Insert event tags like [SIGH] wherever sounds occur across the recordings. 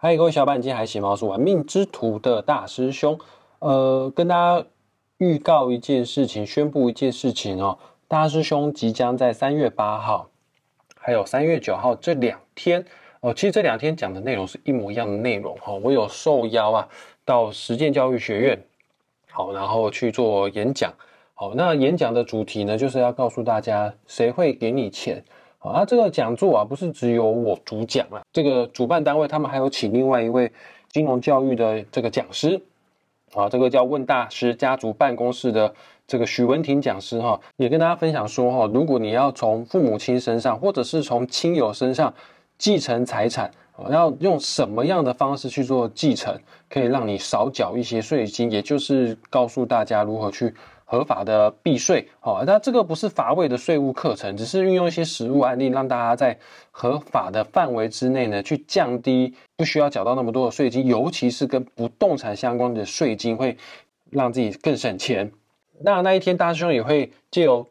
嗨，各位小伙伴，今天还喜吗？我是玩命之徒的大师兄。呃，跟大家预告一件事情，宣布一件事情哦。大师兄即将在三月八号，还有三月九号这两天哦。其实这两天讲的内容是一模一样的内容哈。我有受邀啊，到实践教育学院，好，然后去做演讲。好，那演讲的主题呢，就是要告诉大家谁会给你钱。啊，这个讲座啊，不是只有我主讲啊，这个主办单位他们还有请另外一位金融教育的这个讲师，啊，这个叫问大师家族办公室的这个许文婷讲师哈，也跟大家分享说哈，如果你要从父母亲身上或者是从亲友身上继承财产，要用什么样的方式去做继承，可以让你少缴一些税金，也就是告诉大家如何去。合法的避税，好，那这个不是乏味的税务课程，只是运用一些实物案例，让大家在合法的范围之内呢，去降低不需要缴到那么多的税金，尤其是跟不动产相关的税金，会让自己更省钱。那那一天，大师兄也会借由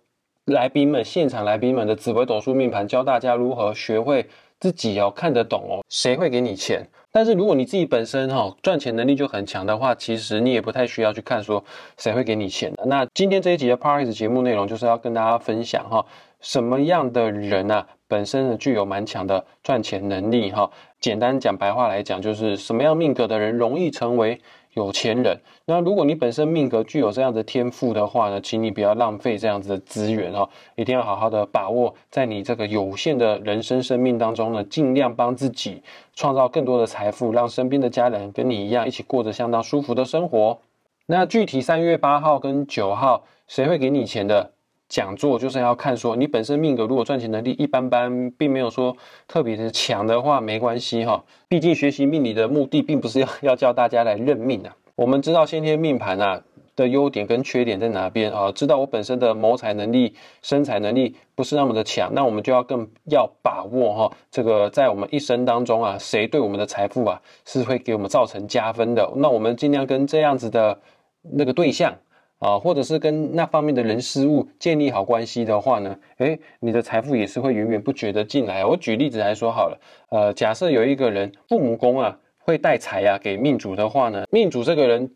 来宾们、现场来宾们的紫微斗数命盘，教大家如何学会自己要看得懂哦，谁会给你钱。但是如果你自己本身哈赚钱能力就很强的话，其实你也不太需要去看说谁会给你钱。那今天这一集的 p a r k e s 节目内容就是要跟大家分享哈，什么样的人啊本身呢具有蛮强的赚钱能力哈。简单讲白话来讲，就是什么样命格的人容易成为。有钱人，那如果你本身命格具有这样的天赋的话呢，请你不要浪费这样子的资源哈，一定要好好的把握在你这个有限的人生生命当中呢，尽量帮自己创造更多的财富，让身边的家人跟你一样一起过着相当舒服的生活。那具体三月八号跟九号谁会给你钱的？讲座就是要看说你本身命格如果赚钱能力一般般，并没有说特别的强的话，没关系哈。毕竟学习命理的目的并不是要 [LAUGHS] 要教大家来认命啊。我们知道先天命盘啊的优点跟缺点在哪边啊？知道我本身的谋财能力、生财能力不是那么的强，那我们就要更要把握哈。这个在我们一生当中啊，谁对我们的财富啊是会给我们造成加分的？那我们尽量跟这样子的那个对象。啊，或者是跟那方面的人事物建立好关系的话呢，诶，你的财富也是会源源不绝的进来。我举例子来说好了，呃，假设有一个人父母宫啊会带财啊给命主的话呢，命主这个人。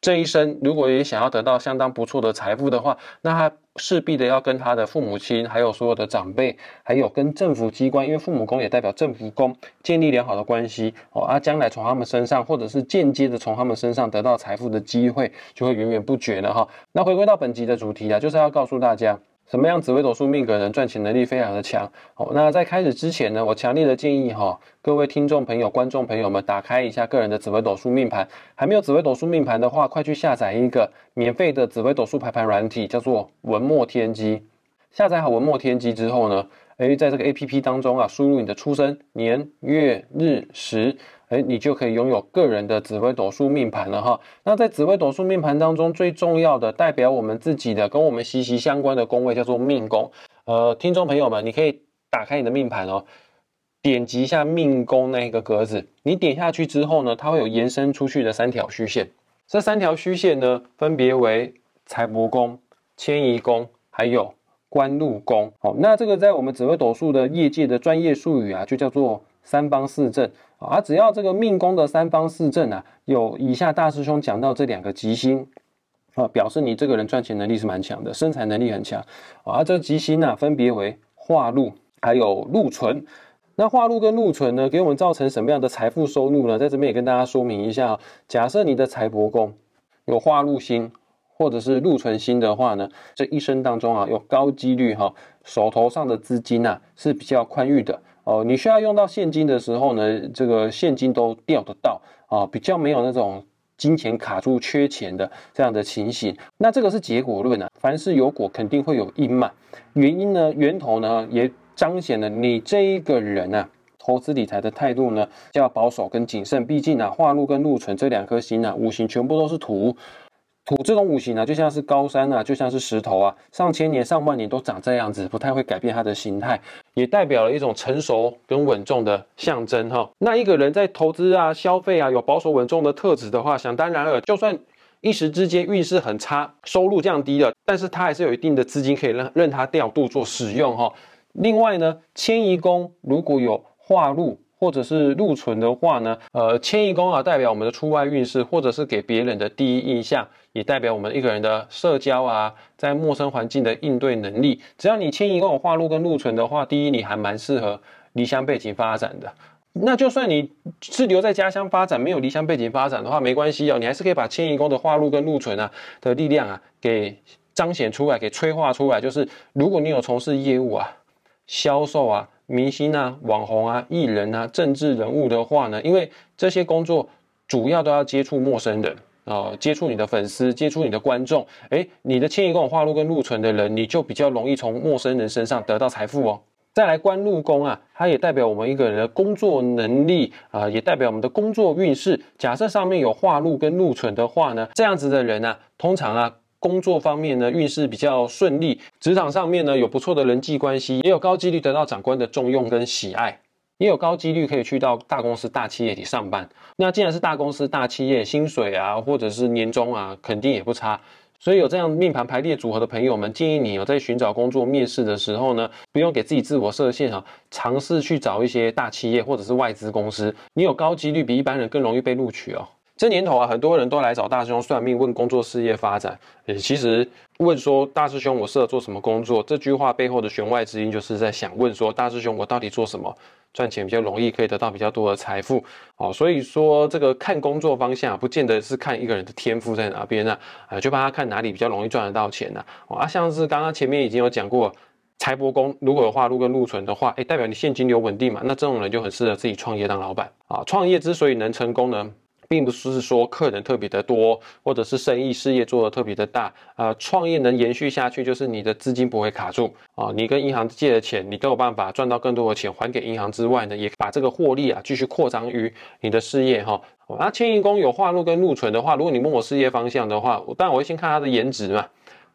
这一生如果也想要得到相当不错的财富的话，那他势必的要跟他的父母亲，还有所有的长辈，还有跟政府机关，因为父母宫也代表政府宫，建立良好的关系哦，啊将来从他们身上，或者是间接的从他们身上得到财富的机会，就会源源不绝了哈。那回归到本集的主题啊，就是要告诉大家。什么样紫微斗数命格人赚钱能力非常的强？好，那在开始之前呢，我强烈的建议哈，各位听众朋友、观众朋友们，打开一下个人的紫微斗数命盘。还没有紫微斗数命盘的话，快去下载一个免费的紫微斗数排盘软体，叫做文墨天机。下载好文墨天机之后呢，诶，在这个 A P P 当中啊，输入你的出生年月日时。哎，你就可以拥有个人的紫微斗数命盘了哈。那在紫微斗数命盘当中，最重要的代表我们自己的、跟我们息息相关的宫位叫做命宫。呃，听众朋友们，你可以打开你的命盘哦，点击一下命宫那个格子。你点下去之后呢，它会有延伸出去的三条虚线。这三条虚线呢，分别为财帛宫、迁移宫，还有官禄宫。好，那这个在我们紫微斗数的业界的专业术语啊，就叫做。三方四正啊，只要这个命宫的三方四正啊，有以下大师兄讲到这两个吉星啊，表示你这个人赚钱能力是蛮强的，生财能力很强啊。这吉星呢，分别为化禄还有禄存。那化禄跟禄存呢，给我们造成什么样的财富收入呢？在这边也跟大家说明一下。假设你的财帛宫有化禄星或者是禄存星的话呢，这一生当中啊，有高几率哈，手头上的资金啊是比较宽裕的。哦，你需要用到现金的时候呢，这个现金都调得到啊，比较没有那种金钱卡住、缺钱的这样的情形。那这个是结果论啊，凡是有果，肯定会有因嘛。原因呢，源头呢，也彰显了你这一个人啊，投资理财的态度呢，较保守跟谨慎。毕竟啊，化禄跟禄存这两颗星啊，五行全部都是土。土这种五行呢，就像是高山啊，就像是石头啊，上千年、上万年都长这样子，不太会改变它的形态，也代表了一种成熟跟稳重的象征哈。那一个人在投资啊、消费啊，有保守稳重的特质的话，想当然了，就算一时之间运势很差，收入降低了，但是他还是有一定的资金可以任任他调度做使用哈。另外呢，迁移宫如果有化禄或者是禄存的话呢，呃，迁移宫啊，代表我们的出外运势，或者是给别人的第一印象，也代表我们一个人的社交啊，在陌生环境的应对能力。只要你迁移宫有化禄跟禄存的话，第一你还蛮适合离乡背景发展的。那就算你是留在家乡发展，没有离乡背景发展的话，没关系哦，你还是可以把迁移宫的化禄跟禄存啊的力量啊给彰显出来，给催化出来。就是如果你有从事业务啊、销售啊、明星啊、网红啊、艺人啊、政治人物的话呢，因为这些工作主要都要接触陌生人啊，接触你的粉丝，接触你的观众。哎，你的迁移宫化禄跟禄存的人，你就比较容易从陌生人身上得到财富哦。再来官禄宫啊，它也代表我们一个人的工作能力啊，也代表我们的工作运势。假设上面有化禄跟禄存的话呢，这样子的人呢，通常啊，工作方面呢运势比较顺利，职场上面呢有不错的人际关系，也有高几率得到长官的重用跟喜爱，也有高几率可以去到大公司、大企业里上班。那既然是大公司、大企业，薪水啊，或者是年终啊，肯定也不差。所以有这样命盘排列组合的朋友们，建议你有在寻找工作面试的时候呢，不用给自己自我设限啊，尝试去找一些大企业或者是外资公司，你有高几率比一般人更容易被录取哦。这年头啊，很多人都来找大师兄算命，问工作事业发展。呃，其实问说大师兄我适合做什么工作，这句话背后的弦外之音，就是在想问说大师兄我到底做什么？赚钱比较容易，可以得到比较多的财富哦。所以说，这个看工作方向，不见得是看一个人的天赋在哪边呢？啊，就帮他看哪里比较容易赚得到钱呢？啊，像是刚刚前面已经有讲过，财帛宫如果有化禄跟禄存的话，哎，代表你现金流稳定嘛，那这种人就很适合自己创业当老板啊。创业之所以能成功呢？并不是说客人特别的多，或者是生意事业做的特别的大，呃，创业能延续下去，就是你的资金不会卡住啊。你跟银行借的钱，你都有办法赚到更多的钱还给银行之外呢，也把这个获利啊继续扩张于你的事业哈。那迁移宫有化禄跟禄存的话，如果你问我事业方向的话，当然我会先看它的颜值嘛。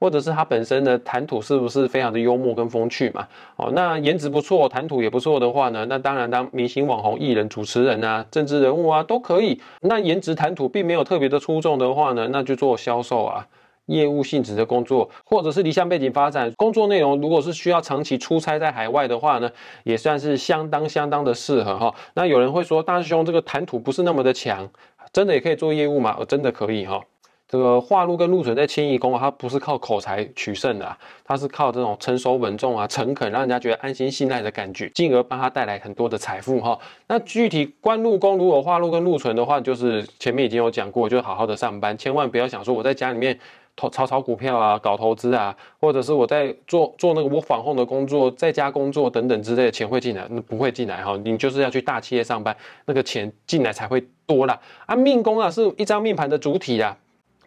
或者是他本身的谈吐是不是非常的幽默跟风趣嘛？哦，那颜值不错，谈吐也不错的话呢，那当然当明星、网红、艺人、主持人啊、政治人物啊都可以。那颜值、谈吐并没有特别的出众的话呢，那就做销售啊、业务性质的工作，或者是离乡背景发展。工作内容如果是需要长期出差在海外的话呢，也算是相当相当的适合哈。那有人会说，大师兄这个谈吐不是那么的强，真的也可以做业务吗？真的可以哈。这个化禄跟禄存在迁移宫啊，它不是靠口才取胜的，它是靠这种成熟稳重啊、诚恳，让人家觉得安心信赖的感觉，进而帮他带来很多的财富哈。那具体官禄宫如果化禄跟禄存的话，就是前面已经有讲过，就好好的上班，千万不要想说我在家里面投炒炒股票啊、搞投资啊，或者是我在做做那个我反后的工作，在家工作等等之类的钱会进来，那不会进来哈。你就是要去大企业上班，那个钱进来才会多啦。啊，命宫啊是一张命盘的主体啊。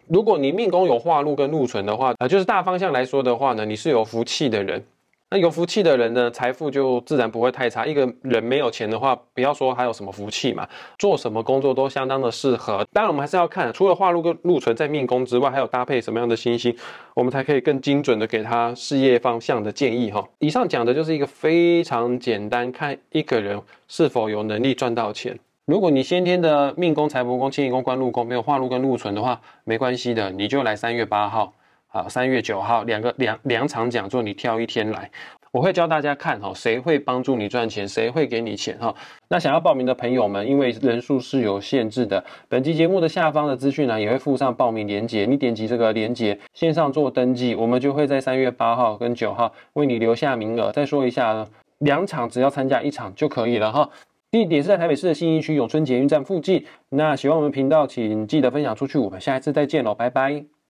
如果你命宫有化禄跟禄存的话，啊，就是大方向来说的话呢，你是有福气的人。那有福气的人呢，财富就自然不会太差。一个人没有钱的话，不要说还有什么福气嘛，做什么工作都相当的适合。当然，我们还是要看，除了化禄跟禄存在命宫之外，还有搭配什么样的星星，我们才可以更精准的给他事业方向的建议哈。以上讲的就是一个非常简单，看一个人是否有能力赚到钱。如果你先天的命宫、财帛宫、迁移宫、官禄宫没有化禄跟禄存的话，没关系的，你就来三月八号，啊，三月九号两个两两场讲座，你挑一天来，我会教大家看哈，谁会帮助你赚钱，谁会给你钱哈。那想要报名的朋友们，因为人数是有限制的，本期节目的下方的资讯呢也会附上报名链接，你点击这个链接线上做登记，我们就会在三月八号跟九号为你留下名额。再说一下，两场只要参加一场就可以了哈。地点是在台北市的信义区永春捷运站附近。那喜欢我们频道，请记得分享出去。我们下一次再见喽，拜拜。